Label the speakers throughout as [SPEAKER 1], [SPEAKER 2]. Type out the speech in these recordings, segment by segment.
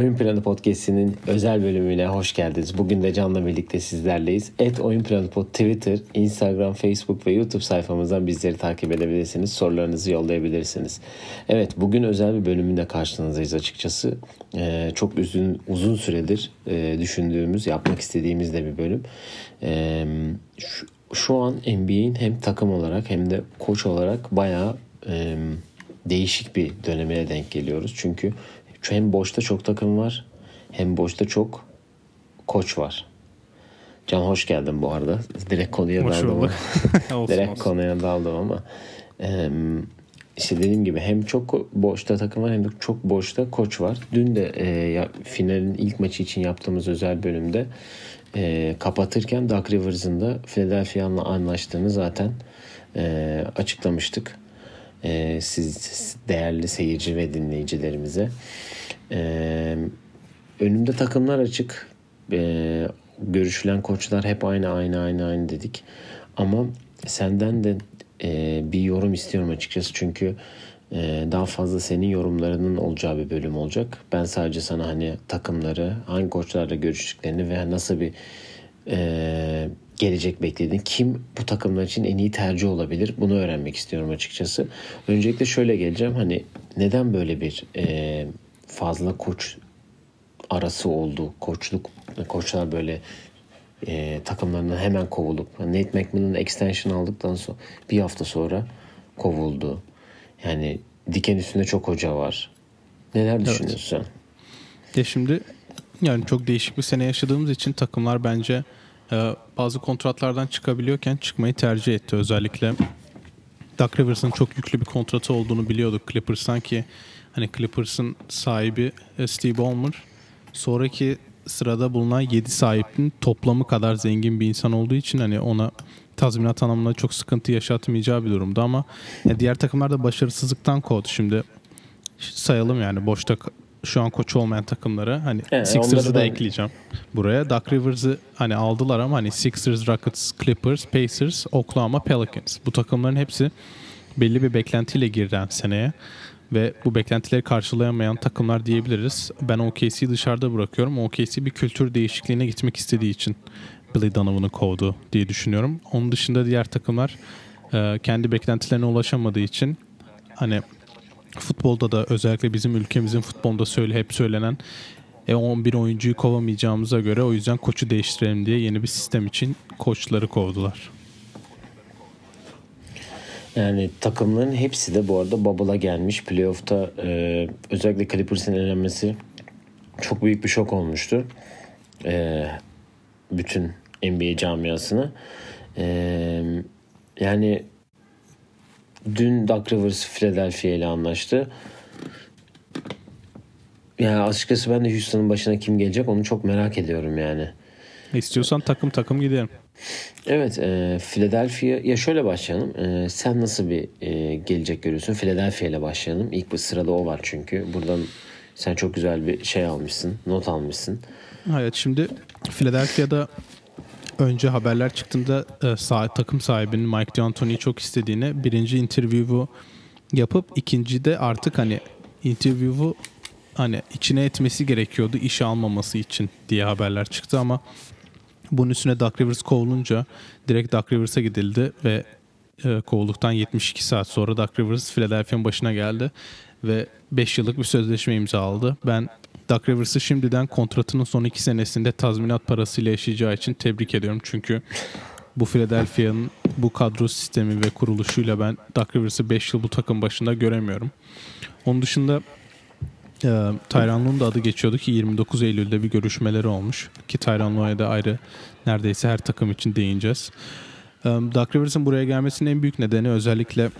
[SPEAKER 1] Oyun Planı Podcast'inin özel bölümüne hoş geldiniz. Bugün de Can'la birlikte sizlerleyiz. Et Oyun Planı Pod Twitter, Instagram, Facebook ve YouTube sayfamızdan bizleri takip edebilirsiniz. Sorularınızı yollayabilirsiniz. Evet bugün özel bir bölümünde karşınızdayız açıkçası. Ee, çok uzun, uzun süredir e, düşündüğümüz, yapmak istediğimiz de bir bölüm. Ee, şu, şu an NBA'in hem takım olarak hem de koç olarak bayağı e, değişik bir dönemine denk geliyoruz. Çünkü hem boşta çok takım var hem boşta çok koç var. Can hoş geldin bu arada. Direkt konuya
[SPEAKER 2] Hoş
[SPEAKER 1] daldım ama. Direkt
[SPEAKER 2] olsun.
[SPEAKER 1] konuya daldım ama. Eee işte dediğim gibi hem çok boşta takım var hem de çok boşta koç var. Dün de e, ya, finalin ilk maçı için yaptığımız özel bölümde e, kapatırken Doug Rivers'ın da Philadelphia'nla anlaştığını zaten e, açıklamıştık. E, siz değerli seyirci ve dinleyicilerimize. E, önümde takımlar açık. E, görüşülen koçlar hep aynı aynı aynı aynı dedik. Ama senden de e, bir yorum istiyorum açıkçası. Çünkü e, daha fazla senin yorumlarının olacağı bir bölüm olacak. Ben sadece sana hani takımları, hangi koçlarla görüştüklerini ve nasıl bir e, gelecek beklediğin, kim bu takımlar için en iyi tercih olabilir bunu öğrenmek istiyorum açıkçası. Öncelikle şöyle geleceğim hani neden böyle bir e, fazla koç arası oldu. Koçluk koçlar böyle e, takımlarından hemen kovulup Nate McMillan extension aldıktan sonra bir hafta sonra kovuldu. Yani diken üstünde çok hoca var. Neler düşünüyorsun sen?
[SPEAKER 2] Ya şimdi yani çok değişik bir sene yaşadığımız için takımlar bence bazı kontratlardan çıkabiliyorken çıkmayı tercih etti. Özellikle Doug Rivers'ın çok yüklü bir kontratı olduğunu biliyorduk Clippers'tan ki hani Clippers'ın sahibi e, Steve Ballmer sonraki sırada bulunan 7 sahibinin toplamı kadar zengin bir insan olduğu için hani ona tazminat anlamında çok sıkıntı yaşatmayacağı bir durumda ama ya diğer takımlar da başarısızlıktan kovdu. Şimdi sayalım yani boşta şu an koç olmayan takımları hani
[SPEAKER 1] Evet,
[SPEAKER 2] Sixers'ı da
[SPEAKER 1] ben-
[SPEAKER 2] ekleyeceğim buraya. Doug Rivers'ı hani aldılar ama hani Sixers, Rockets, Clippers, Pacers, Oklahoma, Pelicans. Bu takımların hepsi belli bir beklentiyle giren seneye ve bu beklentileri karşılayamayan takımlar diyebiliriz. Ben OKC'yi dışarıda bırakıyorum. OKC bir kültür değişikliğine gitmek istediği için Billy Donovan'ı kovdu diye düşünüyorum. Onun dışında diğer takımlar e, kendi beklentilerine ulaşamadığı için hani futbolda da özellikle bizim ülkemizin futbolunda söyle hep söylenen e, 11 oyuncuyu kovamayacağımıza göre o yüzden koçu değiştirelim diye yeni bir sistem için koçları kovdular.
[SPEAKER 1] Yani takımların hepsi de bu arada bubble'a gelmiş. Playoff'ta e, özellikle Clippers'ın elenmesi çok büyük bir şok olmuştu. E, bütün NBA camiasına. E, yani dün Doug Rivers Philadelphia ile anlaştı. Yani açıkçası ben de Houston'ın başına kim gelecek onu çok merak ediyorum yani.
[SPEAKER 2] İstiyorsan takım takım gidelim.
[SPEAKER 1] Evet, e, Philadelphia ya şöyle başlayalım. E, sen nasıl bir e, gelecek görüyorsun? Philadelphia ile başlayalım. İlk bir sırada o var çünkü. Buradan sen çok güzel bir şey almışsın, not almışsın.
[SPEAKER 2] Evet şimdi Philadelphia'da önce haberler çıktığında e, takım sahibinin Mike D'Antoni'yi çok istediğini birinci interview'u yapıp ikinci de artık hani interview'u hani içine etmesi gerekiyordu iş almaması için diye haberler çıktı ama bunun üstüne Doug Rivers kovulunca direkt Doug Rivers'a gidildi ve e, kovulduktan 72 saat sonra Doug Rivers Philadelphia'nın başına geldi ve 5 yıllık bir sözleşme imzaladı. Ben Doug Rivers'ı şimdiden kontratının son 2 senesinde tazminat parasıyla yaşayacağı için tebrik ediyorum. Çünkü bu Philadelphia'nın bu kadro sistemi ve kuruluşuyla ben Doug Rivers'ı 5 yıl bu takım başında göremiyorum. Onun dışında e, Tyron Lue'nun da adı geçiyordu ki 29 Eylül'de bir görüşmeleri olmuş. Ki Tyron Lue'ya da ayrı neredeyse her takım için değineceğiz. Doug Rivers'ın buraya gelmesinin en büyük nedeni özellikle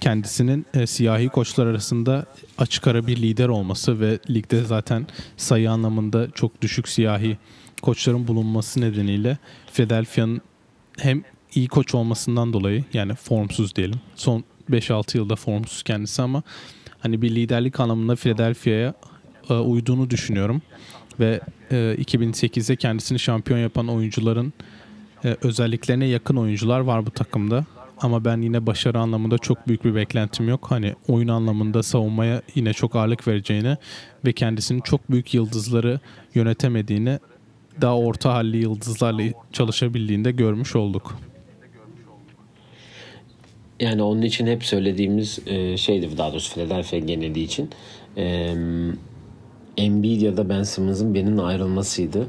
[SPEAKER 2] kendisinin e, siyahi koçlar arasında açık ara bir lider olması ve ligde zaten sayı anlamında çok düşük siyahi koçların bulunması nedeniyle Philadelphia'nın hem iyi koç olmasından dolayı yani formsuz diyelim. Son 5-6 yılda formsuz kendisi ama hani bir liderlik anlamında Philadelphia'ya e, uyduğunu düşünüyorum. Ve e, 2008'de kendisini şampiyon yapan oyuncuların e, özelliklerine yakın oyuncular var bu takımda. ama ben yine başarı anlamında çok büyük bir beklentim yok. Hani oyun anlamında savunmaya yine çok ağırlık vereceğini ve kendisinin çok büyük yıldızları yönetemediğini daha orta halli yıldızlarla çalışabildiğinde görmüş olduk.
[SPEAKER 1] Yani onun için hep söylediğimiz e, şeydi daha doğrusu Philadelphia geneli için. Embiid ya da Ben Simmons'ın benim ayrılmasıydı.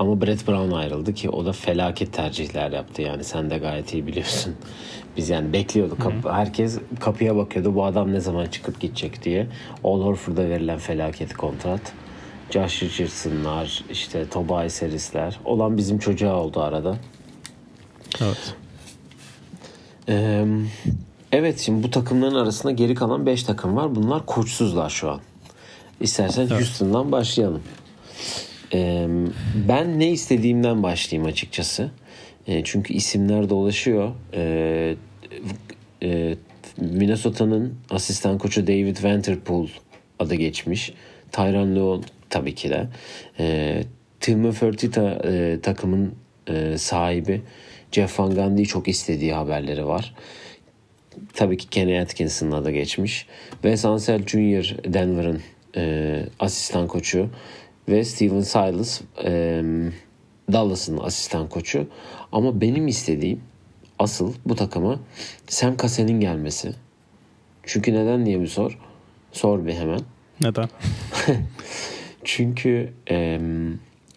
[SPEAKER 1] Ama Brett Brown ayrıldı ki o da felaket tercihler yaptı yani sen de gayet iyi biliyorsun. Biz yani bekliyorduk. Kap- herkes kapıya bakıyordu bu adam ne zaman çıkıp gidecek diye. All Horford'a verilen felaket kontrat. Josh Richardson'lar, işte Tobias Harris'ler olan bizim çocuğa oldu arada.
[SPEAKER 2] Evet.
[SPEAKER 1] Ee, evet şimdi bu takımların arasında geri kalan 5 takım var. Bunlar koçsuzlar şu an. İstersen evet. Houston'dan başlayalım. Ben ne istediğimden başlayayım açıkçası. E, çünkü isimler dolaşıyor. E, e, Minnesota'nın asistan koçu David Vanterpool adı geçmiş. Tyron Lue tabii ki de. Timo Fertitta takımın sahibi Jeff Van Gundy'yi çok istediği haberleri var. Tabii ki Kenny Atkinson'ın adı geçmiş. Wes Ansel Jr. Denver'ın e, asistan koçu ve Steven Silas e, Dallas'ın asistan koçu. Ama benim istediğim asıl bu takıma Sam Cassell'in gelmesi. Çünkü neden diye bir sor. Sor bir hemen.
[SPEAKER 2] Neden?
[SPEAKER 1] Çünkü e,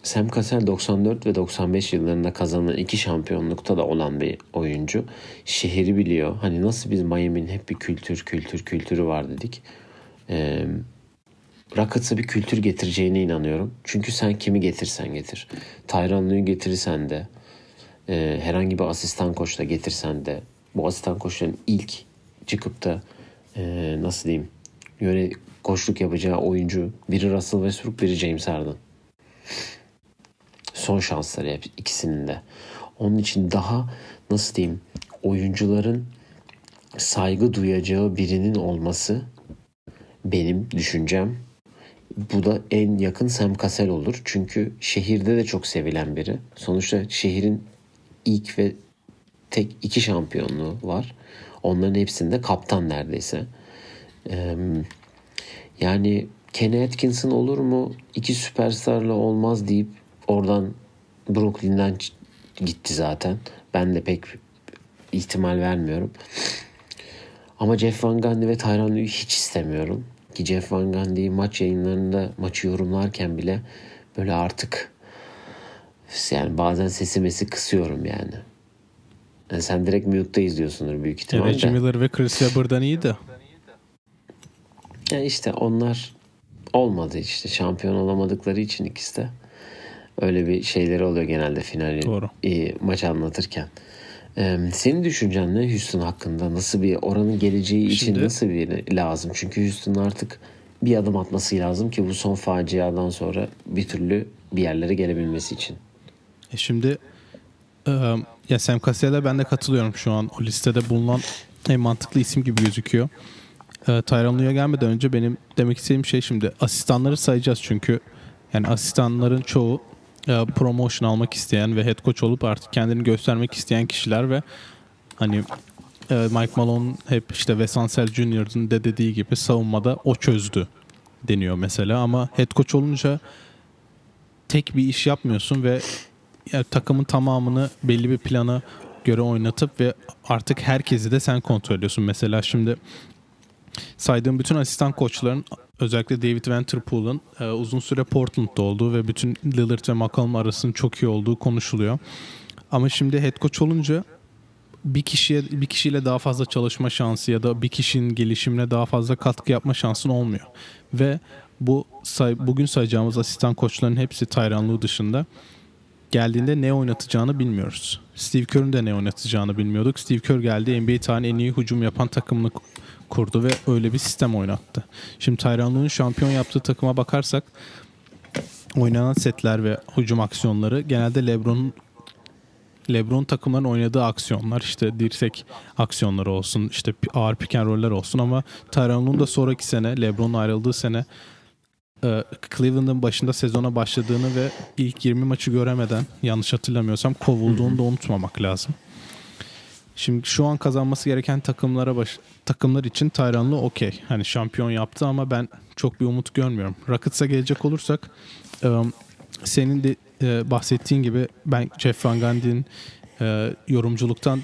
[SPEAKER 1] Sam Cassell 94 ve 95 yıllarında kazanan iki şampiyonlukta da olan bir oyuncu. Şehri biliyor. Hani nasıl biz Miami'nin hep bir kültür kültür kültürü var dedik. E, Rockets'a bir kültür getireceğine inanıyorum. Çünkü sen kimi getirsen getir. Tyron getirirsen de e, herhangi bir asistan koçla getirsen de bu asistan koçların ilk çıkıp da e, nasıl diyeyim yöne koçluk yapacağı oyuncu biri Russell Westbrook biri James Harden. Son şansları hep ikisinin de. Onun için daha nasıl diyeyim oyuncuların saygı duyacağı birinin olması benim düşüncem. Bu da en yakın Sam Cassell olur. Çünkü şehirde de çok sevilen biri. Sonuçta şehrin ilk ve tek iki şampiyonluğu var. Onların hepsinde kaptan neredeyse. Yani Kenny Atkinson olur mu? İki süperstarla olmaz deyip oradan Brooklyn'den gitti zaten. Ben de pek ihtimal vermiyorum. Ama Jeff Van Gundy ve Tyron hiç istemiyorum. Ki Jeff Van Gundy'yi maç yayınlarında maçı yorumlarken bile böyle artık yani bazen sesimesi kısıyorum yani. yani sen direkt mute'da izliyorsundur büyük ihtimalle.
[SPEAKER 2] Evet Miller ve Chris Webber'dan iyiydi.
[SPEAKER 1] Yani işte onlar olmadı işte. Şampiyon olamadıkları için ikisi de. Öyle bir şeyleri oluyor genelde finali Doğru. E, maç anlatırken. Ee, senin düşüncen ne Houston hakkında? Nasıl bir oranın geleceği için Şimdi, nasıl bir lazım? Çünkü Houston artık bir adım atması lazım ki bu son faciadan sonra bir türlü bir yerlere gelebilmesi için.
[SPEAKER 2] E şimdi e, ya Sam Cassell'e ben de katılıyorum şu an. O listede bulunan en mantıklı isim gibi gözüküyor. E, Tyron Lue'ya gelmeden önce benim demek istediğim şey şimdi asistanları sayacağız çünkü yani asistanların çoğu e, promotion almak isteyen ve head coach olup artık kendini göstermek isteyen kişiler ve hani e, Mike Malone hep işte Wes Ansel Jr.'ın de dediği gibi savunmada o çözdü deniyor mesela ama head coach olunca tek bir iş yapmıyorsun ve yani takımın tamamını belli bir plana göre oynatıp ve artık herkesi de sen kontrol ediyorsun. Mesela şimdi saydığım bütün asistan koçların özellikle David Vanterpool'un e, uzun süre Portland'da olduğu ve bütün Lillard ve McCollum arasının çok iyi olduğu konuşuluyor. Ama şimdi head coach olunca bir kişiye bir kişiyle daha fazla çalışma şansı ya da bir kişinin gelişimine daha fazla katkı yapma şansın olmuyor. Ve bu say, bugün sayacağımız asistan koçların hepsi Tyron dışında geldiğinde ne oynatacağını bilmiyoruz. Steve Kerr'ün de ne oynatacağını bilmiyorduk. Steve Kerr geldi NBA tarihinin en iyi hücum yapan takımını kurdu ve öyle bir sistem oynattı. Şimdi Tyron şampiyon yaptığı takıma bakarsak oynanan setler ve hücum aksiyonları genelde LeBron'un LeBron takımların oynadığı aksiyonlar işte dirsek aksiyonları olsun işte ağır pick and roller olsun ama Tyron da sonraki sene LeBron'un ayrıldığı sene e, Cleveland'ın başında sezona başladığını ve ilk 20 maçı göremeden yanlış hatırlamıyorsam kovulduğunu da unutmamak lazım. Şimdi şu an kazanması gereken takımlara baş, takımlar için Tayranlı okey. Hani şampiyon yaptı ama ben çok bir umut görmüyorum. Rockets'a gelecek olursak um, senin de e, bahsettiğin gibi ben Jeff Van Gundy'nin e, yorumculuktan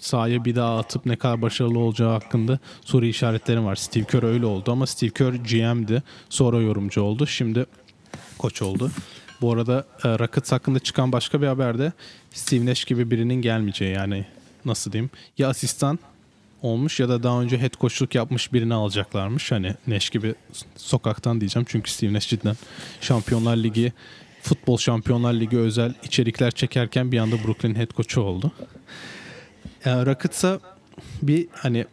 [SPEAKER 2] sahaya bir daha atıp ne kadar başarılı olacağı hakkında soru işaretlerim var. Steve Kerr öyle oldu ama Steve Kerr GM'di. Sonra yorumcu oldu. Şimdi koç oldu. Bu arada e, Rockets hakkında çıkan başka bir haberde Steve Nash gibi birinin gelmeyeceği yani nasıl diyeyim ya asistan olmuş ya da daha önce head coachluk yapmış birini alacaklarmış. Hani Nash gibi sokaktan diyeceğim çünkü Steve Nash cidden Şampiyonlar Ligi futbol Şampiyonlar Ligi özel içerikler çekerken bir anda Brooklyn head coach'u oldu. Yani Rockets'a bir hani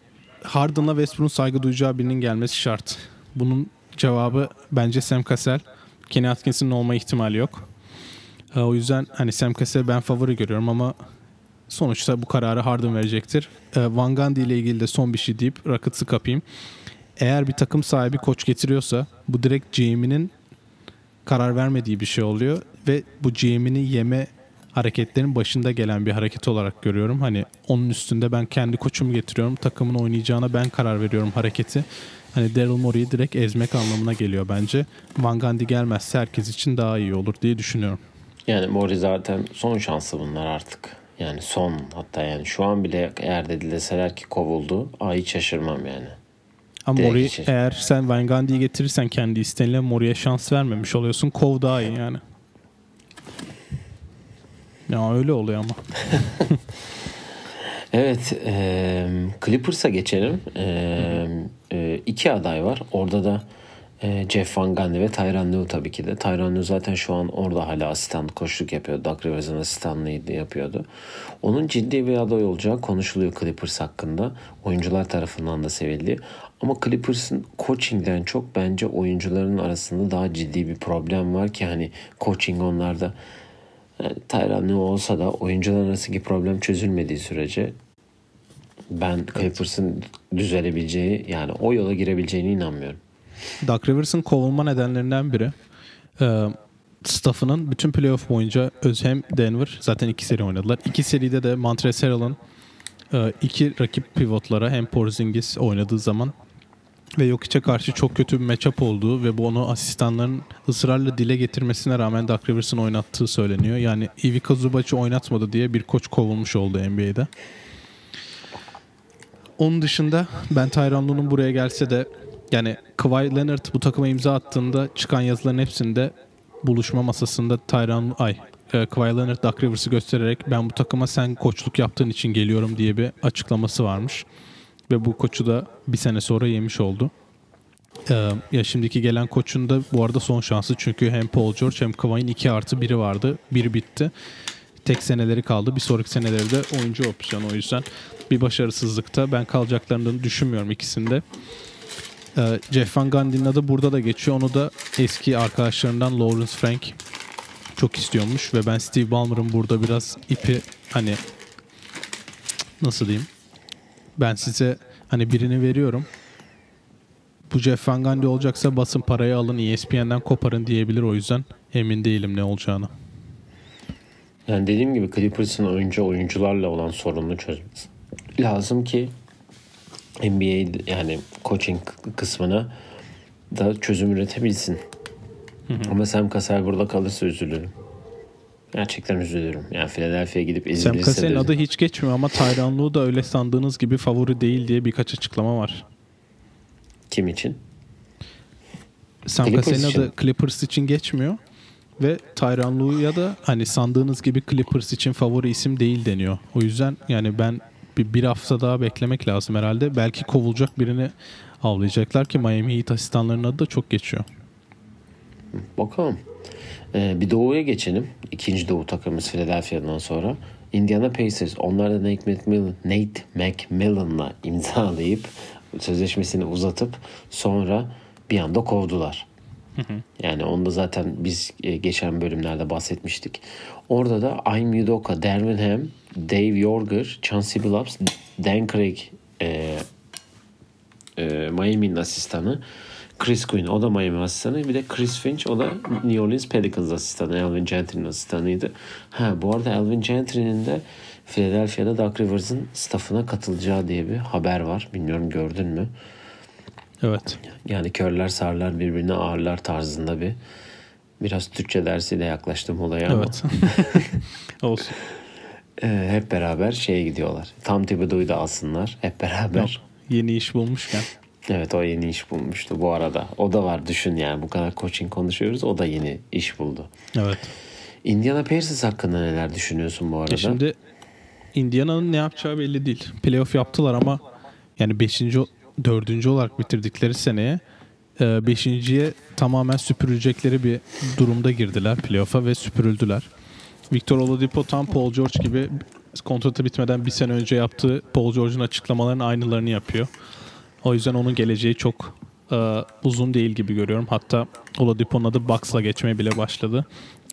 [SPEAKER 2] Harden'la Westbrook'un saygı duyacağı birinin gelmesi şart. Bunun cevabı bence Sam Cassell. Kenny Atkinson'ın olma ihtimali yok. O yüzden hani Sam Cassell ben favori görüyorum ama sonuçta bu kararı Harden verecektir. Van Gundy ile ilgili de son bir şey deyip Rockets'ı kapayım. Eğer bir takım sahibi koç getiriyorsa bu direkt GM'inin karar vermediği bir şey oluyor ve bu GM'ini yeme hareketlerin başında gelen bir hareket olarak görüyorum. Hani onun üstünde ben kendi koçumu getiriyorum. Takımın oynayacağına ben karar veriyorum hareketi. Hani Daryl Morey'i direkt ezmek anlamına geliyor bence. Van Gundy gelmezse herkes için daha iyi olur diye düşünüyorum.
[SPEAKER 1] Yani Morey zaten son şansı bunlar artık. Yani son hatta yani şu an bile eğer de deseler ki kovuldu. Aa hiç şaşırmam yani.
[SPEAKER 2] Ama Mori eğer sen Van Gundy'yi getirirsen kendi isteğinle Mori'ye şans vermemiş oluyorsun. Kov daha iyi yani. Ya öyle oluyor ama.
[SPEAKER 1] evet. E, Clippers'a geçelim. E, e, iki aday var. Orada da e, Jeff Van Gundy ve Tyron Lue tabii ki de. Tyron Lue zaten şu an orada hala asistan koşluk yapıyor. Doug Rivers'ın asistanlığıydı yapıyordu. Onun ciddi bir aday olacağı konuşuluyor Clippers hakkında. Oyuncular tarafından da sevildi. Ama Clippers'ın coaching'den çok bence oyuncuların arasında daha ciddi bir problem var ki hani coaching onlarda yani Tyron Lue olsa da oyuncular arasındaki problem çözülmediği sürece ben Clippers'ın düzelebileceği yani o yola girebileceğine inanmıyorum.
[SPEAKER 2] Doug Rivers'ın kovulma nedenlerinden biri e, staffının bütün playoff boyunca öz hem Denver zaten iki seri oynadılar. İki seride de Montrezl Harrell'ın e, iki rakip pivotlara hem Porzingis oynadığı zaman ve Jokic'e karşı çok kötü bir matchup olduğu ve bu onu asistanların ısrarla dile getirmesine rağmen Doug Rivers'ın oynattığı söyleniyor. Yani Ivica Zubac'ı oynatmadı diye bir koç kovulmuş oldu NBA'de. Onun dışında ben Tyron buraya gelse de yani Kawhi Leonard bu takıma imza attığında çıkan yazıların hepsinde buluşma masasında Tyron ay e, Kawhi Leonard Doug Rivers'ı göstererek ben bu takıma sen koçluk yaptığın için geliyorum diye bir açıklaması varmış. Ve bu koçu da bir sene sonra yemiş oldu. Ee, ya şimdiki gelen koçun da bu arada son şansı çünkü hem Paul George hem Kawhi'nin 2 artı 1'i vardı. Bir bitti. Tek seneleri kaldı. Bir sonraki seneleri de oyuncu opsiyonu o yüzden bir başarısızlıkta ben kalacaklarını düşünmüyorum ikisinde. Ee, Jeff Van Gundy'nin adı burada da geçiyor. Onu da eski arkadaşlarından Lawrence Frank çok istiyormuş ve ben Steve Ballmer'ın burada biraz ipi hani nasıl diyeyim ben size hani birini veriyorum bu Jeff Van Gundy olacaksa basın parayı alın ESPN'den koparın diyebilir o yüzden emin değilim ne olacağını.
[SPEAKER 1] Yani dediğim gibi Clippers'ın önce oyuncularla olan sorununu çözmesi lazım ki NBA yani coaching kısmına da çözüm üretebilsin. Hı hı. Ama Sam Cassell burada kalırsa üzülürüm. Gerçekten üzülürüm. Yani Philadelphia'ya gidip
[SPEAKER 2] izin Sam Cassell'in adı hiç geçmiyor ama Tyron Lue da öyle sandığınız gibi favori değil diye birkaç açıklama var.
[SPEAKER 1] Kim için?
[SPEAKER 2] Sam Cassell'in adı Clippers için geçmiyor. Ve Lue'ya da hani sandığınız gibi Clippers için favori isim değil deniyor. O yüzden yani ben bir, bir hafta daha beklemek lazım herhalde. Belki kovulacak birini avlayacaklar ki Miami Heat asistanlarının adı da çok geçiyor.
[SPEAKER 1] Bakalım. Ee, bir doğuya geçelim. İkinci doğu takımımız Philadelphia'dan sonra. Indiana Pacers. Onlar da Nate McMillan, Nate McMillan'la imzalayıp sözleşmesini uzatıp sonra bir anda kovdular. Yani onda zaten biz e, geçen bölümlerde bahsetmiştik. Orada da Aim Udoka, Darvin Ham, Dave Yorger, Chauncey Billups, Dan Craig e, e, Miami'nin asistanı. Chris Quinn o da Miami asistanı. Bir de Chris Finch o da New Orleans Pelicans asistanı. Alvin Gentry'nin asistanıydı. Ha bu arada Alvin Gentry'nin de Philadelphia'da Doug Rivers'ın staffına katılacağı diye bir haber var. Bilmiyorum gördün mü?
[SPEAKER 2] Evet.
[SPEAKER 1] Yani körler sarlar birbirine ağırlar tarzında bir biraz Türkçe dersiyle yaklaştım olaya ama
[SPEAKER 2] Evet. Olsun.
[SPEAKER 1] e, hep beraber şeye gidiyorlar. Tam Thibodeau'yu da alsınlar hep beraber.
[SPEAKER 2] Yeni iş bulmuşken.
[SPEAKER 1] Evet o yeni iş bulmuştu bu arada. O da var düşün yani bu kadar coaching konuşuyoruz o da yeni iş buldu.
[SPEAKER 2] Evet.
[SPEAKER 1] Indiana Pacers hakkında neler düşünüyorsun bu arada?
[SPEAKER 2] E şimdi Indiana'nın ne yapacağı belli değil. Playoff yaptılar ama yani 5. 4. olarak bitirdikleri seneye 5.ye tamamen süpürülecekleri bir durumda girdiler playoff'a ve süpürüldüler. Victor Oladipo tam Paul George gibi kontratı bitmeden bir sene önce yaptığı Paul George'un açıklamalarının aynılarını yapıyor. O yüzden onun geleceği çok e, uzun değil gibi görüyorum. Hatta Oladipo'nun adı Bucks'la geçmeye bile başladı.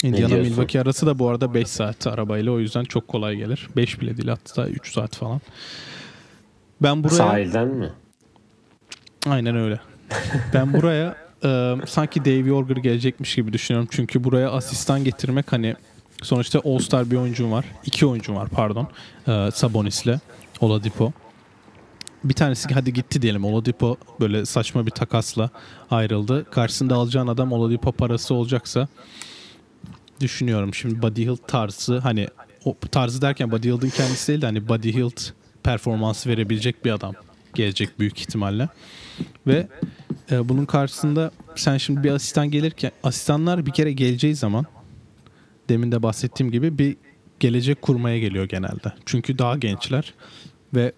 [SPEAKER 2] Indiana? Milwaukee arası da bu arada 5 saat arabayla o yüzden çok kolay gelir. 5 bile değil hatta 3 saat falan. Ben buraya
[SPEAKER 1] Sahilden mi?
[SPEAKER 2] Aynen öyle. Ben buraya e, sanki Dave Yorger gelecekmiş gibi düşünüyorum. Çünkü buraya asistan getirmek hani sonuçta All-Star bir oyuncum var. iki oyuncum var pardon. E, Sabonis'le Oladipo. Bir tanesi hadi gitti diyelim. Oladipo böyle saçma bir takasla ayrıldı. Karşısında alacağın adam Oladipo parası olacaksa düşünüyorum. Şimdi Buddy Hield tarzı hani o tarzı derken Buddy Hield'ın kendisi değil de hani Buddy Hield performansı verebilecek bir adam gelecek büyük ihtimalle. Ve e, bunun karşısında sen şimdi bir asistan gelirken asistanlar bir kere geleceği zaman demin de bahsettiğim gibi bir gelecek kurmaya geliyor genelde. Çünkü daha gençler ve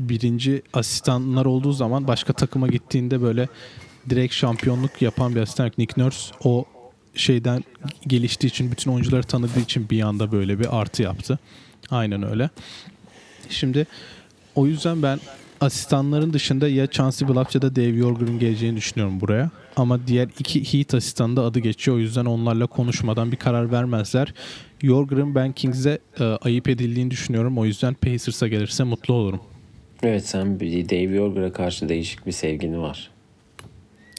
[SPEAKER 2] birinci asistanlar olduğu zaman başka takıma gittiğinde böyle direkt şampiyonluk yapan bir asistan Nick Nurse o şeyden geliştiği için bütün oyuncuları tanıdığı için bir anda böyle bir artı yaptı. Aynen öyle. Şimdi o yüzden ben asistanların dışında ya Chauncey Billups ya da Dave Yorger'ın geleceğini düşünüyorum buraya. Ama diğer iki Heat asistanı da adı geçiyor. O yüzden onlarla konuşmadan bir karar vermezler. Yorger'ın ben Kings'e e, ayıp edildiğini düşünüyorum. O yüzden Pacers'a gelirse mutlu olurum.
[SPEAKER 1] Evet sen Dave Yorger'a karşı değişik bir sevgini var.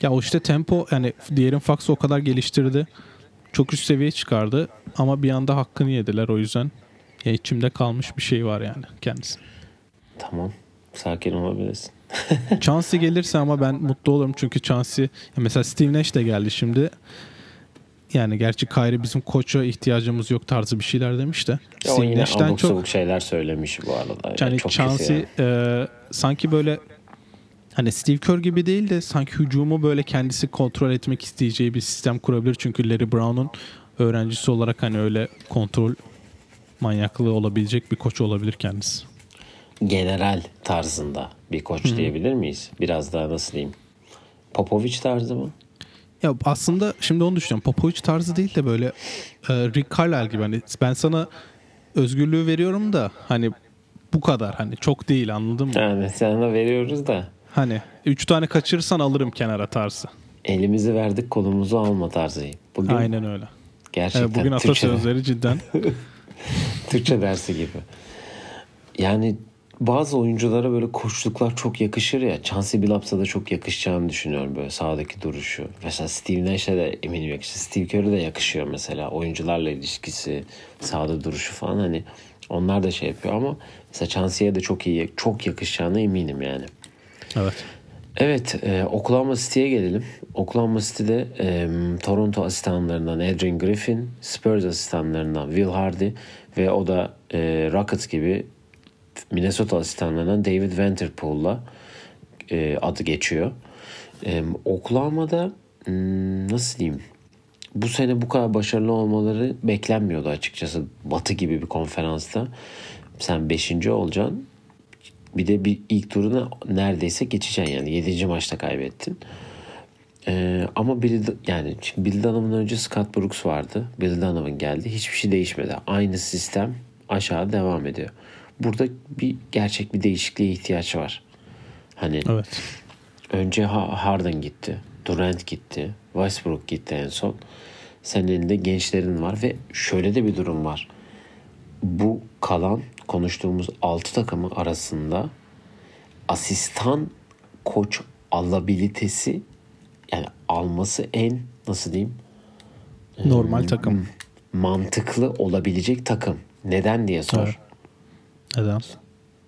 [SPEAKER 2] Ya o işte tempo yani diğerin Fox'ı o kadar geliştirdi. Çok üst seviye çıkardı ama bir anda hakkını yediler o yüzden. Ya içimde kalmış bir şey var yani kendisi.
[SPEAKER 1] Tamam. Sakin olabilirsin.
[SPEAKER 2] Chauncey gelirse ama ben mutlu olurum çünkü Chauncey mesela Steve Nash de geldi şimdi. Yani gerçi Kyrie bizim koça ihtiyacımız yok tarzı bir şeyler demiş de.
[SPEAKER 1] Ya o
[SPEAKER 2] Steve
[SPEAKER 1] yine
[SPEAKER 2] Nash'ten çok
[SPEAKER 1] sabuk şeyler söylemiş bu arada.
[SPEAKER 2] yani
[SPEAKER 1] çok
[SPEAKER 2] Chauncey
[SPEAKER 1] yani.
[SPEAKER 2] e, sanki böyle hani Steve Kerr gibi değil de sanki hücumu böyle kendisi kontrol etmek isteyeceği bir sistem kurabilir. Çünkü Larry Brown'un öğrencisi olarak hani öyle kontrol manyaklığı olabilecek bir koç olabilir kendisi.
[SPEAKER 1] General tarzında bir koç diyebilir miyiz? Biraz daha nasıl diyeyim? Popovic tarzı mı?
[SPEAKER 2] Ya aslında şimdi onu düşünüyorum. Popovic tarzı değil de böyle e, Rick Carlisle gibi hani ben sana özgürlüğü veriyorum da hani bu kadar hani çok değil anladın mı?
[SPEAKER 1] Yani sana veriyoruz da
[SPEAKER 2] Hani üç tane kaçırırsan alırım kenara tarzı.
[SPEAKER 1] elimizi verdik kolumuzu alma tarzı. Bugün
[SPEAKER 2] Aynen öyle.
[SPEAKER 1] gerçekten
[SPEAKER 2] Evet, bugün atasözleri cidden.
[SPEAKER 1] Türkçe dersi gibi. Yani bazı oyunculara böyle koçluklar çok yakışır ya. Chauncey Billups'a da çok yakışacağını düşünüyorum böyle sahadaki duruşu. Mesela Steve Nash'e de eminim yakışır. Steve Kerr'e de yakışıyor mesela. Oyuncularla ilişkisi, sahada duruşu falan hani onlar da şey yapıyor ama mesela Chauncey'e de çok iyi, çok yakışacağına eminim yani.
[SPEAKER 2] evet.
[SPEAKER 1] Evet, e, Oklahoma City'ye gelelim. Oklahoma City'de e, Toronto asistanlarından Adrian Griffin, Spurs asistanlarından Will Hardy ve o da e, Rockets gibi Minnesota asistanlarından David Vanderpool'la e, adı geçiyor. E, Oklahoma'da hmm, nasıl diyeyim? Bu sene bu kadar başarılı olmaları beklenmiyordu açıkçası. Batı gibi bir konferansta. Sen 5. olacaksın. Bir de bir ilk turunu neredeyse geçeceksin yani. 7. maçta kaybettin. Ee, ama Bill, yani Bill Donovan'ın önce Scott Brooks vardı. Bill Donovan geldi. Hiçbir şey değişmedi. Aynı sistem aşağı devam ediyor. Burada bir gerçek bir değişikliğe ihtiyaç var. Hani
[SPEAKER 2] Evet.
[SPEAKER 1] önce Ha- Harden gitti. Durant gitti. Westbrook gitti en son. Senin elinde gençlerin var ve şöyle de bir durum var. Bu kalan konuştuğumuz 6 takımı arasında asistan koç alabilitesi yani alması en nasıl diyeyim
[SPEAKER 2] Normal takım.
[SPEAKER 1] mantıklı olabilecek takım. Neden diye sor.
[SPEAKER 2] Evet. Neden?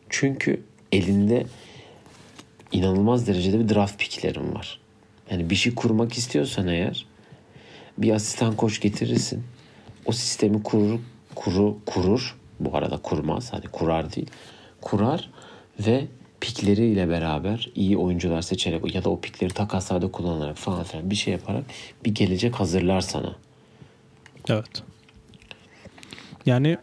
[SPEAKER 1] Çünkü elinde inanılmaz derecede bir draft picklerin var. Yani bir şey kurmak istiyorsan eğer bir asistan koç getirirsin. O sistemi kurur, kuru, kurur. Bu arada kurmaz. Hadi kurar değil. Kurar ve pikleriyle beraber iyi oyuncular seçerek ya da o pikleri takaslarda kullanarak falan filan bir şey yaparak bir gelecek hazırlar sana.
[SPEAKER 2] Evet. Yani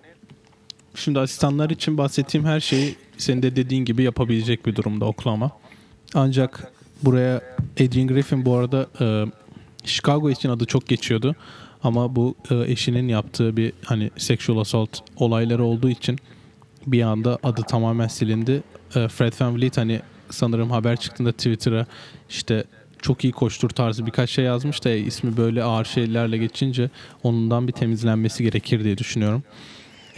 [SPEAKER 2] şimdi asistanlar için bahsettiğim her şeyi senin de dediğin gibi yapabilecek bir durumda Oklahoma. Ancak buraya Adrian Griffin bu arada e, Chicago için adı çok geçiyordu. Ama bu e, eşinin yaptığı bir hani sexual assault olayları olduğu için bir anda adı tamamen silindi. E, Fred VanVleet hani sanırım haber çıktığında Twitter'a işte çok iyi koştur tarzı birkaç şey yazmış da ismi böyle ağır şeylerle geçince onundan bir temizlenmesi gerekir diye düşünüyorum.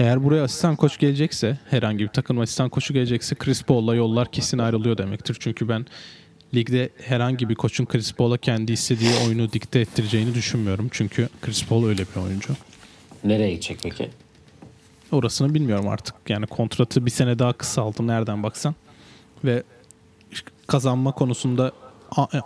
[SPEAKER 2] Eğer buraya asistan koç gelecekse, herhangi bir takım asistan koçu gelecekse Chris Paul'la yollar kesin ayrılıyor demektir. Çünkü ben ligde herhangi bir koçun Chris Paul'a kendi istediği oyunu dikte ettireceğini düşünmüyorum. Çünkü Chris Paul öyle bir oyuncu.
[SPEAKER 1] Nereye gidecek peki?
[SPEAKER 2] Orasını bilmiyorum artık. Yani kontratı bir sene daha kısaldı nereden baksan. Ve kazanma konusunda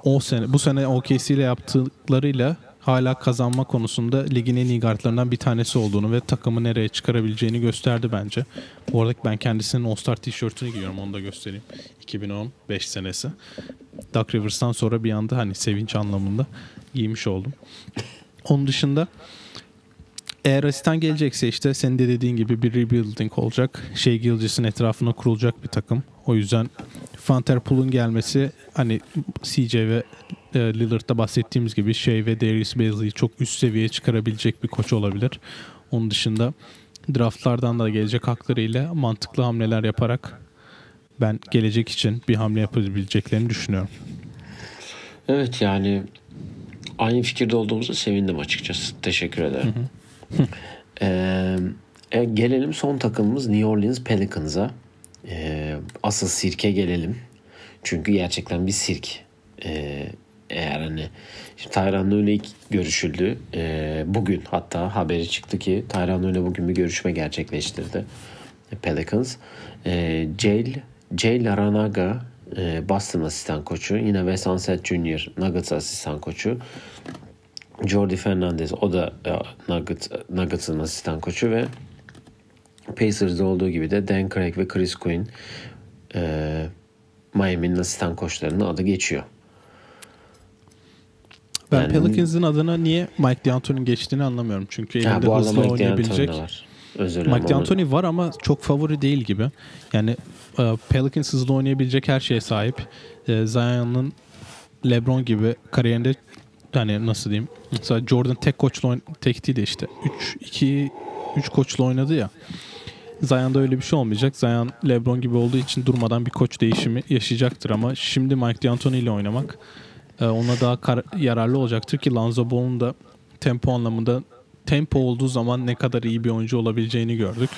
[SPEAKER 2] o sene bu sene OKC ile yaptıklarıyla hala kazanma konusunda ligin en iyi guardlarından bir tanesi olduğunu ve takımı nereye çıkarabileceğini gösterdi bence. Bu arada ben kendisinin All-Star tişörtünü giyiyorum onu da göstereyim. 2015 senesi. Duck Rivers'tan sonra bir anda hani sevinç anlamında giymiş oldum. Onun dışında eğer asistan gelecekse işte senin de dediğin gibi bir rebuilding olacak. Şey Gilgis'in etrafına kurulacak bir takım. O yüzden Fanterpool'un gelmesi hani CJ ve e, Lillard'da bahsettiğimiz gibi şey ve Darius Bazley'i çok üst seviyeye çıkarabilecek bir koç olabilir. Onun dışında draftlardan da gelecek haklarıyla mantıklı hamleler yaparak ben gelecek için bir hamle yapabileceklerini düşünüyorum.
[SPEAKER 1] Evet yani aynı fikirde olduğumuzu sevindim açıkçası. Teşekkür ederim. ee, e, gelelim son takımımız New Orleans Pelicans'a. Ee, asıl sirke gelelim. Çünkü gerçekten bir sirk. Ee, eğer hani şimdi Tayran Lune ilk görüşüldü. Ee, bugün hatta haberi çıktı ki Tayran Lune bugün bir görüşme gerçekleştirdi. Pelicans. Ee, Jail, Jail Aranaga e, Boston asistan koçu. Yine Wes Unseld Jr. Nuggets asistan koçu. Jordi Fernandez o da e, Nuggets, Nuggets'ın asistan koçu ve Pacers'da olduğu gibi de Dan Craig ve Chris Quinn e, Miami'nin asistan koçlarının adı geçiyor.
[SPEAKER 2] Ben yani, Pelicans'ın adına niye Mike D'Antoni geçtiğini anlamıyorum. Çünkü elinde ha, hızlı Mike oynayabilecek. Var. Özür Mike D'Antoni var ama çok favori değil gibi. Yani e, Pelicans hızlı oynayabilecek her şeye sahip. E, Zion'ın LeBron gibi kariyerinde hani nasıl diyeyim? Mesela Jordan tek koçla tek değil de işte 3 2 3 koçla oynadı ya. Zion'da öyle bir şey olmayacak. Zion LeBron gibi olduğu için durmadan bir koç değişimi yaşayacaktır ama şimdi Mike D'Antoni ile oynamak ona daha kar- yararlı olacaktır ki Lonzo Ball'un da tempo anlamında tempo olduğu zaman ne kadar iyi bir oyuncu olabileceğini gördük.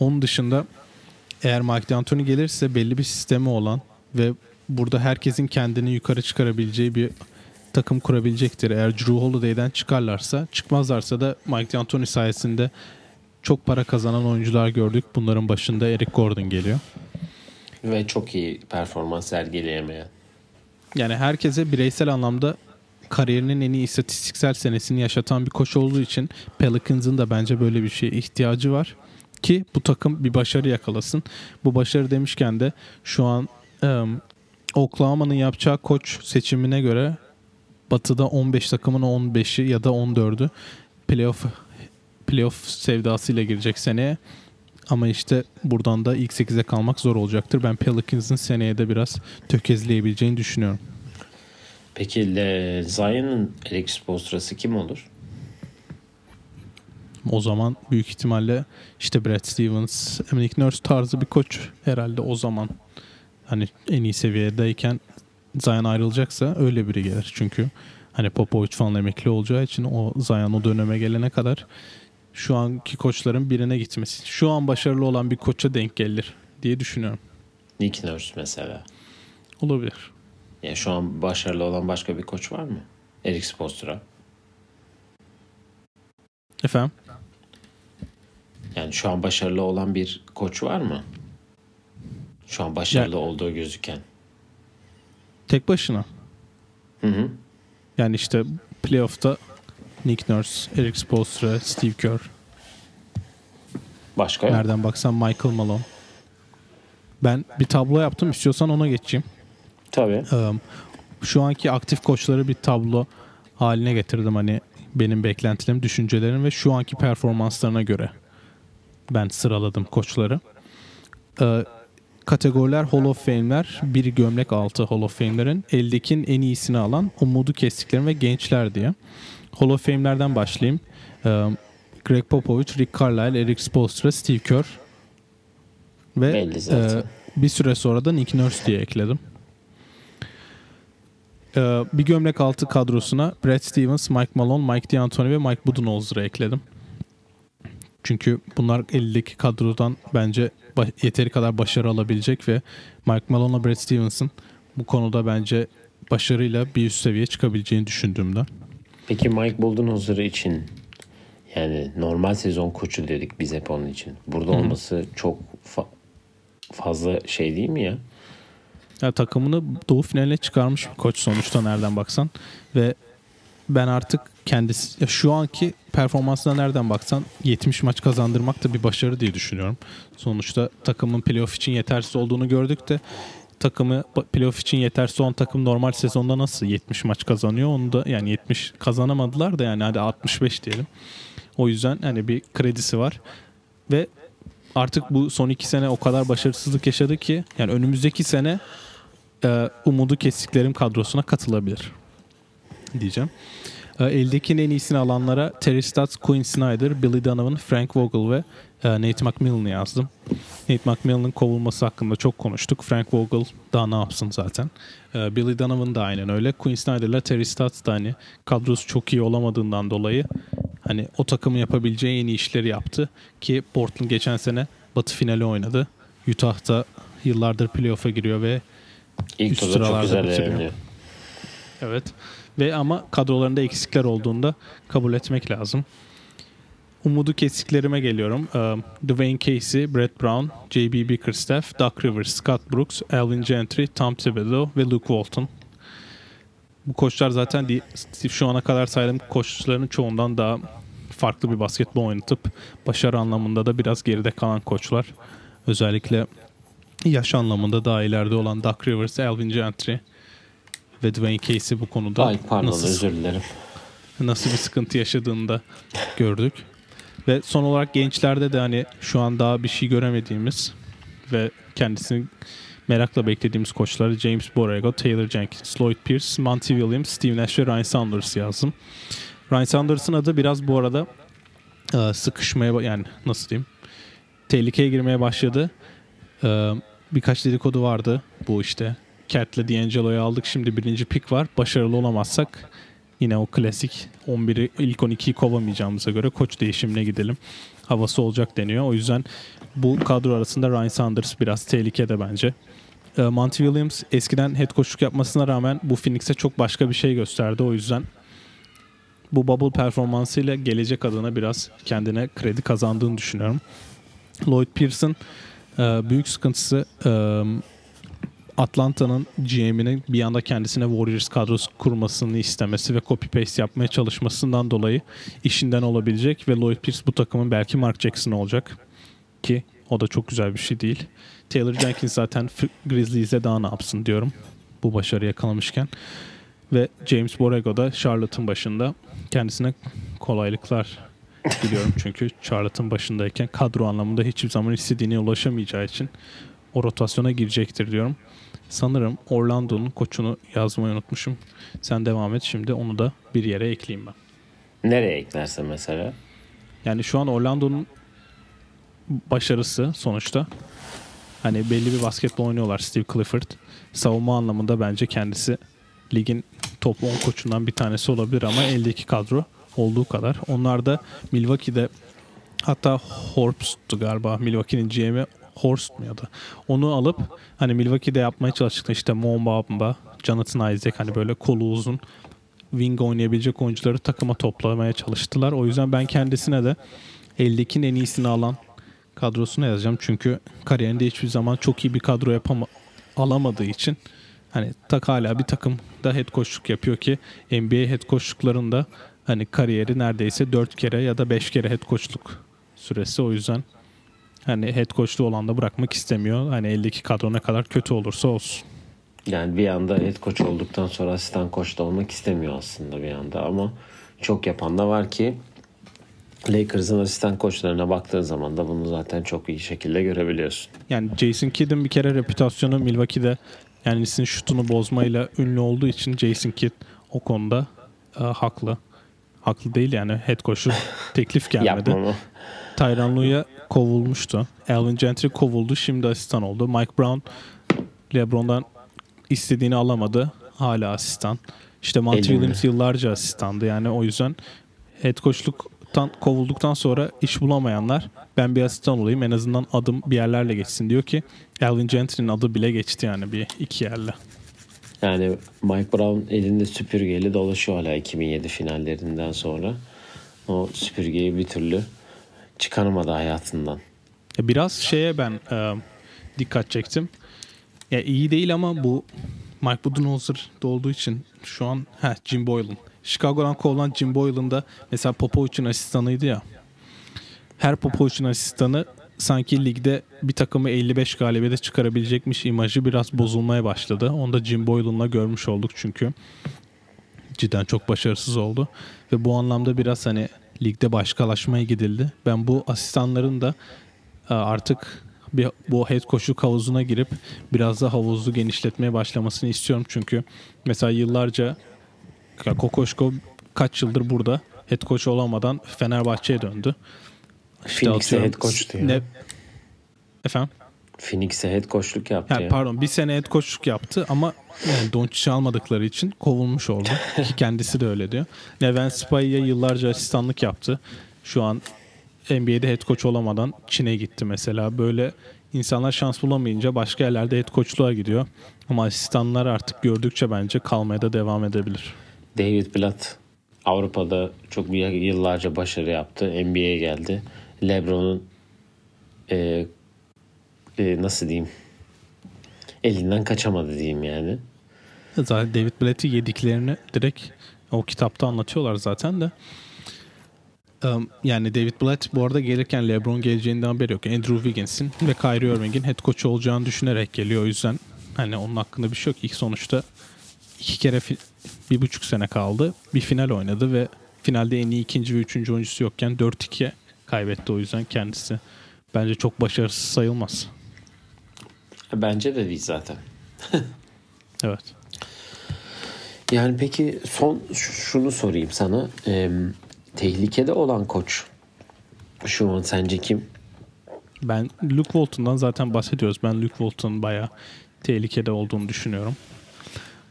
[SPEAKER 2] Onun dışında eğer Mike D'Antoni gelirse belli bir sistemi olan ve burada herkesin kendini yukarı çıkarabileceği bir takım kurabilecektir. Eğer Drew Holiday'den çıkarlarsa, çıkmazlarsa da Mike D'Antoni sayesinde çok para kazanan oyuncular gördük. Bunların başında Eric Gordon geliyor.
[SPEAKER 1] Ve çok iyi performans sergileyemeyen.
[SPEAKER 2] Yani herkese bireysel anlamda kariyerinin en iyi istatistiksel senesini yaşatan bir koç olduğu için Pelicans'ın da bence böyle bir şeye ihtiyacı var ki bu takım bir başarı yakalasın. Bu başarı demişken de şu an um, Oklahoma'nın yapacağı koç seçimine göre Batı'da 15 takımın 15'i ya da 14'ü playoff playoff sevdasıyla girecek seneye. Ama işte buradan da ilk 8'e kalmak zor olacaktır. Ben Pelicans'ın seneye de biraz tökezleyebileceğini düşünüyorum.
[SPEAKER 1] Peki Le Zion'ın Alex Spostra'sı kim olur?
[SPEAKER 2] O zaman büyük ihtimalle işte Brad Stevens, Nick Nurse tarzı bir koç herhalde o zaman. Hani en iyi seviyedeyken Zion ayrılacaksa öyle biri gelir. Çünkü hani Popovic falan emekli olacağı için o Zion o döneme gelene kadar şu anki koçların birine gitmesi. Şu an başarılı olan bir koça denk gelir diye düşünüyorum.
[SPEAKER 1] Nick Nurse mesela.
[SPEAKER 2] Olabilir.
[SPEAKER 1] Yani şu an başarılı olan başka bir koç var mı? Eric Spoelstra.
[SPEAKER 2] Efendim?
[SPEAKER 1] Yani şu an başarılı olan bir koç var mı? Şu an başarılı
[SPEAKER 2] Ya-
[SPEAKER 1] olduğu gözüken.
[SPEAKER 2] Tek başına.
[SPEAKER 1] Hı hı.
[SPEAKER 2] Yani işte playoff'ta Nick Nurse, Eric Spoelstra, Steve Kerr.
[SPEAKER 1] Başka yok.
[SPEAKER 2] Nereden baksan Michael Malone. Ben bir tablo yaptım. İstiyorsan ona geçeyim.
[SPEAKER 1] Tabii.
[SPEAKER 2] Şu anki aktif koçları bir tablo haline getirdim. Hani benim beklentilerim, düşüncelerim ve şu anki performanslarına göre ben sıraladım koçları. Kategoriler Hall of Fame'ler, bir gömlek altı Hall of Fame'lerin eldekin en iyisini alan umudu kestiklerim ve gençler diye. Hall of Fame'lerden başlayayım. Ee, Greg Popovich, Rick Carlisle, Eric Spoelstra, Steve Kerr ve e, bir süre sonra da Nick Nurse diye ekledim. Ee, bir gömlek altı kadrosuna Brad Stevens, Mike Malone, Mike D'Antoni ve Mike Budenholzer'ı ekledim. Çünkü bunlar eldeki kadrodan bence yeteri kadar başarı alabilecek ve Mike Malone'la Brad Stevens'ın bu konuda bence başarıyla bir üst seviyeye çıkabileceğini düşündüğümden.
[SPEAKER 1] Peki Mike Budenholzer için yani normal sezon koçu dedik biz hep onun için. Burada olması çok fa- fazla şey değil mi ya?
[SPEAKER 2] Ya takımını doğu finaline çıkarmış bir koç sonuçta nereden baksan ve ben artık kendisi şu anki performansına nereden baksan 70 maç kazandırmak da bir başarı diye düşünüyorum. Sonuçta takımın playoff için yetersiz olduğunu gördük de takımı playoff için yetersiz olan takım normal sezonda nasıl 70 maç kazanıyor onu da yani 70 kazanamadılar da yani hadi 65 diyelim. O yüzden hani bir kredisi var ve artık bu son iki sene o kadar başarısızlık yaşadı ki yani önümüzdeki sene e, umudu kestiklerim kadrosuna katılabilir diyeceğim. E, eldekinin en iyisini alanlara Terry Stotts, Quinn Snyder, Billy Donovan, Frank Vogel ve e, Nate McMillan'ı yazdım. Nate McMillan'ın kovulması hakkında çok konuştuk. Frank Vogel daha ne yapsın zaten. E, Billy Donovan da aynen öyle. Quinn Snyder'la Terry Stotts da hani kadrosu çok iyi olamadığından dolayı hani o takımın yapabileceği en iyi işleri yaptı. Ki Portland geçen sene batı finali oynadı. Utah'ta yıllardır playoff'a giriyor ve
[SPEAKER 1] İlk
[SPEAKER 2] Üst sıralarda
[SPEAKER 1] güzel
[SPEAKER 2] bitiriyor. Evet. Ve ama kadrolarında eksikler olduğunda kabul etmek lazım. Umudu kesiklerime geliyorum. Ee, Dwayne Casey, Brett Brown, J.B. Bickerstaff, Doug Rivers, Scott Brooks, Alvin Gentry, Tom Thibodeau ve Luke Walton. Bu koçlar zaten şu ana kadar saydığım koçların çoğundan daha farklı bir basketbol oynatıp başarı anlamında da biraz geride kalan koçlar. Özellikle yaş anlamında daha ileride olan Doug Rivers, Alvin Gentry ve Dwayne Casey bu konuda
[SPEAKER 1] Ay pardon
[SPEAKER 2] nasıl,
[SPEAKER 1] özür dilerim.
[SPEAKER 2] nasıl bir sıkıntı yaşadığını da gördük. Ve son olarak gençlerde de hani şu an daha bir şey göremediğimiz ve kendisini merakla beklediğimiz koçları James Borrego, Taylor Jenkins, Lloyd Pierce, Monty Williams, Steve Nash ve Ryan Saunders yazdım. Ryan Saunders'ın adı biraz bu arada e, sıkışmaya yani nasıl diyeyim tehlikeye girmeye başladı. E, birkaç dedikodu vardı bu işte. Cat'le D'Angelo'yu aldık şimdi birinci pick var. Başarılı olamazsak yine o klasik 11'i ilk 12'yi kovamayacağımıza göre koç değişimine gidelim. Havası olacak deniyor. O yüzden bu kadro arasında Ryan Saunders biraz tehlikede bence. E, Monty Williams eskiden head coachluk yapmasına rağmen bu Phoenix'e çok başka bir şey gösterdi. O yüzden bu bubble performansıyla gelecek adına biraz kendine kredi kazandığını düşünüyorum. Lloyd Pearson e, büyük sıkıntısı e, Atlanta'nın GM'inin bir anda kendisine Warriors kadrosu kurmasını istemesi ve copy paste yapmaya çalışmasından dolayı işinden olabilecek ve Lloyd Pierce bu takımın belki Mark Jackson olacak ki o da çok güzel bir şey değil. Taylor Jenkins zaten Grizzlies'e daha ne yapsın diyorum bu başarı yakalamışken. Ve James Borrego da Charlotte'ın başında kendisine kolaylıklar diliyorum. Çünkü Charlotte'ın başındayken kadro anlamında hiçbir zaman istediğine ulaşamayacağı için o rotasyona girecektir diyorum. Sanırım Orlando'nun koçunu yazmayı unutmuşum. Sen devam et şimdi onu da bir yere ekleyeyim ben.
[SPEAKER 1] Nereye eklerse mesela?
[SPEAKER 2] Yani şu an Orlando'nun başarısı sonuçta hani belli bir basketbol oynuyorlar Steve Clifford. Savunma anlamında bence kendisi ligin top 10 koçundan bir tanesi olabilir ama eldeki kadro olduğu kadar. Onlar da Milwaukee'de hatta Horst'tu galiba Milwaukee'nin GM'i Horst mu ya da onu alıp hani Milwaukee'de yapmaya çalıştıkları işte Mo Bamba, Jonathan Isaac hani böyle kolu uzun wing oynayabilecek oyuncuları takıma toplamaya çalıştılar. O yüzden ben kendisine de 52'nin en iyisini alan kadrosuna yazacağım. Çünkü kariyerinde hiçbir zaman çok iyi bir kadro yapama alamadığı için hani tak hala bir takımda head coachluk yapıyor ki NBA head coachluklarında hani kariyeri neredeyse 4 kere ya da 5 kere head coachluk süresi o yüzden hani head coachluğu olan da bırakmak istemiyor. Hani eldeki kadro ne kadar kötü olursa olsun.
[SPEAKER 1] Yani bir anda head coach olduktan sonra asistan coach da olmak istemiyor aslında bir anda ama çok yapan da var ki Lakers'ın asistan koçlarına baktığın zaman da bunu zaten çok iyi şekilde görebiliyorsun.
[SPEAKER 2] Yani Jason Kidd'in bir kere reputasyonu Milwaukee'de kendisinin şutunu bozmayla ünlü olduğu için Jason Kidd o konuda e, haklı. Haklı değil yani head coach'u teklif gelmedi.
[SPEAKER 1] Yapmamı.
[SPEAKER 2] Tyronn Lue'ya kovulmuştu. Alvin Gentry kovuldu. Şimdi asistan oldu. Mike Brown LeBron'dan istediğini alamadı. Hala asistan. İşte Monty
[SPEAKER 1] Elinde.
[SPEAKER 2] Williams yıllarca asistandı. Yani o yüzden head coachluktan kovulduktan sonra iş bulamayanlar ben bir asistan olayım en azından adım bir yerlerle geçsin diyor ki Alvin Gentry'nin adı bile geçti yani bir iki yerle.
[SPEAKER 1] Yani Mike Brown elinde süpürgeyle dolaşıyor hala 2007 finallerinden sonra. O süpürgeyi bir türlü çıkaramadı hayatından.
[SPEAKER 2] Ya Biraz şeye ben e, dikkat çektim. Ya iyi değil ama bu Mike Budenholzer'da olduğu için şu an heh, Jim Boylan. Chicago'dan kovulan Jim Boylan da mesela Popovic'in asistanıydı ya. Her Popovic'in asistanı sanki ligde bir takımı 55 galibiyete çıkarabilecekmiş imajı biraz bozulmaya başladı. Onu da Jim Boylan'la görmüş olduk çünkü. Cidden çok başarısız oldu. Ve bu anlamda biraz hani ligde başkalaşmaya gidildi. Ben bu asistanların da e, artık bir, bu head coachluk havuzuna girip biraz da havuzu genişletmeye başlamasını istiyorum. Çünkü mesela yıllarca Kokoşko kaç yıldır burada head coach olamadan Fenerbahçe'ye döndü. İşte
[SPEAKER 1] Phoenix'e head coach'tu ya.
[SPEAKER 2] Ne? Efendim?
[SPEAKER 1] Phoenix'e head coachluk yaptı
[SPEAKER 2] Ha,
[SPEAKER 1] ya.
[SPEAKER 2] pardon bir sene head coachluk yaptı ama yani Doncic'i almadıkları için kovulmuş oldu. Kendisi de öyle diyor. Neven Spay'a yıllarca asistanlık yaptı. Şu an NBA'de head coach olamadan Çin'e gitti mesela. Böyle insanlar şans bulamayınca başka yerlerde head coachluğa gidiyor. Ama asistanlar artık gördükçe bence kalmaya da devam edebilir.
[SPEAKER 1] David Blatt Avrupa'da çok yıllarca başarı yaptı. NBA'ye geldi. LeBron'un e, e, nasıl diyeyim elinden kaçamadı diyeyim yani.
[SPEAKER 2] Zaten David Blatt'i yediklerini direkt o kitapta anlatıyorlar zaten de. Um, yani David Blatt bu arada gelirken LeBron geleceğinden haberi yok. Andrew Wiggins'in ve Kyrie Irving'in head coach olacağını düşünerek geliyor. O yüzden hani onun hakkında bir şey yok. İlk sonuçta iki kere fi- bir buçuk sene kaldı. Bir final oynadı ve finalde en iyi ikinci ve üçüncü oyuncusu yokken 4-2 kaybetti. O yüzden kendisi bence çok başarısız sayılmaz.
[SPEAKER 1] Bence de değil zaten.
[SPEAKER 2] Evet.
[SPEAKER 1] Yani peki son şunu sorayım sana. Ee, tehlikede olan koç şu an sence kim?
[SPEAKER 2] Ben Luke Walton'dan zaten bahsediyoruz. Ben Luke Walton'un bayağı tehlikede olduğunu düşünüyorum.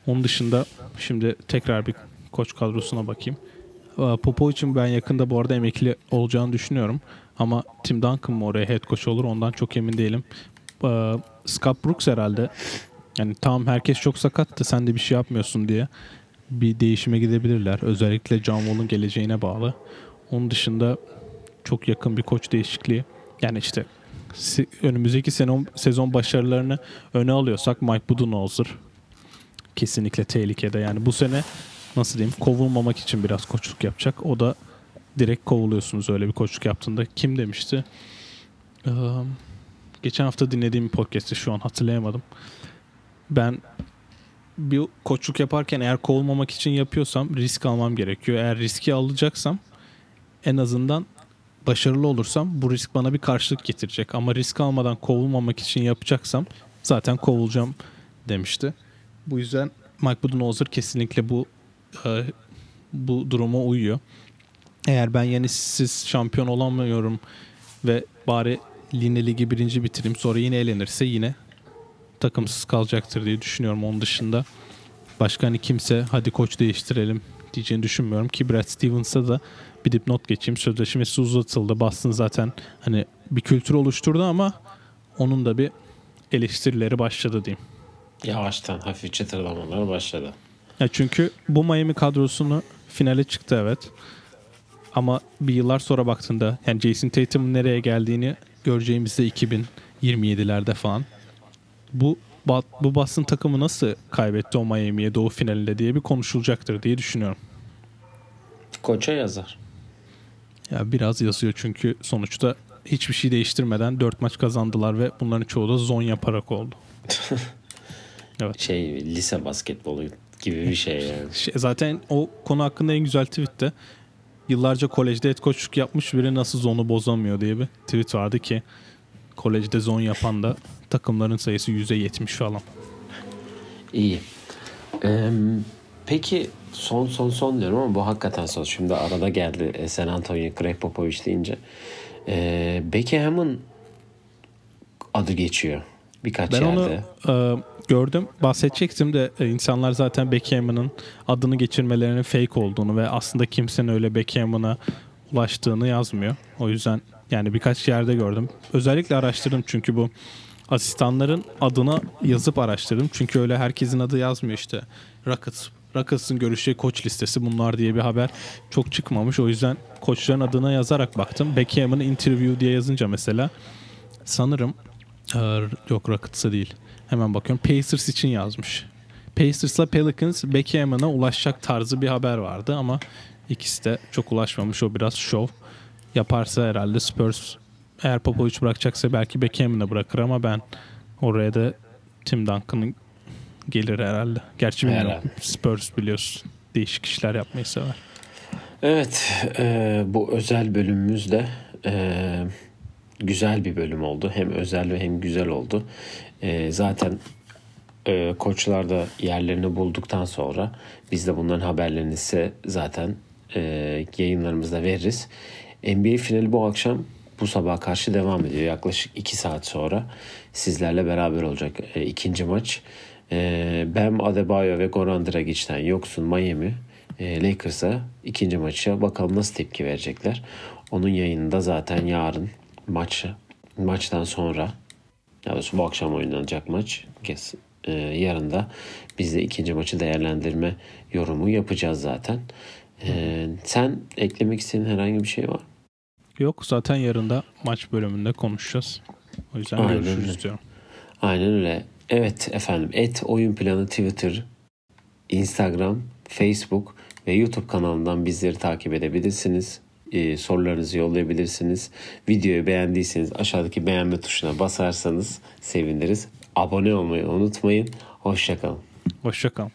[SPEAKER 2] Onun dışında şimdi tekrar bir koç kadrosuna bakayım. Ee, Popovic'in ben yakında bu arada emekli olacağını düşünüyorum. Ama Tim Duncan mı oraya head coach olur ondan çok emin değilim. Scott Brooks herhalde yani tamam herkes çok sakattı sen de bir şey yapmıyorsun diye bir değişime gidebilirler. Özellikle John Wall'un geleceğine bağlı. Onun dışında çok yakın bir koç değişikliği. Yani işte önümüzdeki sezon, sezon başarılarını öne alıyorsak Mike Budenholzer kesinlikle tehlikede. Yani bu sene nasıl diyeyim kovulmamak için biraz koçluk yapacak. O da direkt kovuluyorsunuz öyle bir koçluk yaptığında. Kim demişti? Ee, geçen hafta dinlediğim bir podcast'te şu an hatırlayamadım. Ben bir koçluk yaparken eğer kovulmamak için yapıyorsam risk almam gerekiyor. Eğer riski alacaksam en azından başarılı olursam bu risk bana bir karşılık getirecek. Ama risk almadan kovulmamak için yapacaksam zaten kovulacağım demişti. Bu yüzden Mike Budenholzer kesinlikle bu e, bu duruma uyuyor. Eğer ben yani siz şampiyon olamıyorum ve bari Line Ligi birinci bitireyim sonra yine elenirse yine takımsız kalacaktır diye düşünüyorum. Onun dışında başka hani kimse hadi koç değiştirelim diyeceğini düşünmüyorum ki Brad Stevens'a da bir dipnot geçeyim. Sözleşmesi uzatıldı. Boston zaten hani bir kültür oluşturdu ama onun da bir eleştirileri başladı diyeyim.
[SPEAKER 1] Yavaştan hafif çıtırlamalar başladı.
[SPEAKER 2] Ya çünkü bu Miami kadrosunu finale çıktı evet. Ama bir yıllar sonra baktığında yani Jason Tatum'un nereye geldiğini göreceğimizde 2027'lerde falan. Bu bu Boston takımı nasıl kaybetti o Miami'ye doğu finalinde diye bir konuşulacaktır diye düşünüyorum.
[SPEAKER 1] Koça yazar.
[SPEAKER 2] Ya biraz yazıyor çünkü sonuçta hiçbir şey değiştirmeden 4 maç kazandılar ve bunların çoğu da zon yaparak oldu.
[SPEAKER 1] evet. Şey lise basketbolu gibi bir şey yani.
[SPEAKER 2] Şey, zaten o konu hakkında en güzel tweette yıllarca kolejde et koçluk yapmış biri nasıl zonu bozamıyor diye bir tweet vardı ki kolejde zon yapan da takımların sayısı %70 falan.
[SPEAKER 1] İyi. Ee, peki son son son diyorum ama bu hakikaten son. Şimdi arada geldi e, San Antonio Greg Popovich deyince. Ee, Beckham'ın adı geçiyor birkaç
[SPEAKER 2] ben
[SPEAKER 1] yerde.
[SPEAKER 2] Onu e, gördüm. Bahsedecektim de e, insanlar zaten Beckham'ın adını geçirmelerinin fake olduğunu ve aslında kimsenin öyle Beckham'ına ulaştığını yazmıyor. O yüzden yani birkaç yerde gördüm. Özellikle araştırdım çünkü bu asistanların adına yazıp araştırdım. Çünkü öyle herkesin adı yazmıyor işte. Rockets, Rockets'ın görüşeceği koç listesi bunlar diye bir haber çok çıkmamış. O yüzden koçların adına yazarak baktım. Beckham'ın interview diye yazınca mesela sanırım yok Rockets'a değil. Hemen bakıyorum. Pacers için yazmış. Pacers'la Pelicans Beckham'a ulaşacak tarzı bir haber vardı ama ikisi de çok ulaşmamış. O biraz şov. Yaparsa herhalde Spurs eğer Popovic bırakacaksa belki Beckham'ı bırakır ama ben oraya da Tim Duncan'ın gelir herhalde. Gerçi. Herhalde. Spurs biliyorsun. Değişik işler yapmayı sever.
[SPEAKER 1] Evet. E, bu özel bölümümüzde e, güzel bir bölüm oldu. Hem özel ve hem güzel oldu. E, zaten e, koçlar da yerlerini bulduktan sonra biz de bunların haberlerini ise zaten e, yayınlarımızda veririz. NBA finali bu akşam bu sabah karşı devam ediyor. Yaklaşık 2 saat sonra sizlerle beraber olacak e, ikinci maç. E, Bam Adebayo ve Goran Dragic'ten yoksun Miami e, Lakers'a ikinci maça bakalım nasıl tepki verecekler. Onun yayınında zaten yarın maç maçtan sonra ya da bu akşam oynanacak maç kes, e, yarın da biz de ikinci maçı değerlendirme yorumu yapacağız zaten. E, sen eklemek istediğin herhangi bir şey var
[SPEAKER 2] Yok zaten yarın da maç bölümünde konuşacağız. O yüzden Aynen görüşürüz öyle. diyorum.
[SPEAKER 1] Aynen öyle. Evet efendim et oyun planı Twitter, Instagram, Facebook ve YouTube kanalından bizleri takip edebilirsiniz e, sorularınızı yollayabilirsiniz. Videoyu beğendiyseniz aşağıdaki beğenme tuşuna basarsanız seviniriz. Abone olmayı unutmayın. Hoşçakalın.
[SPEAKER 2] Hoşçakalın.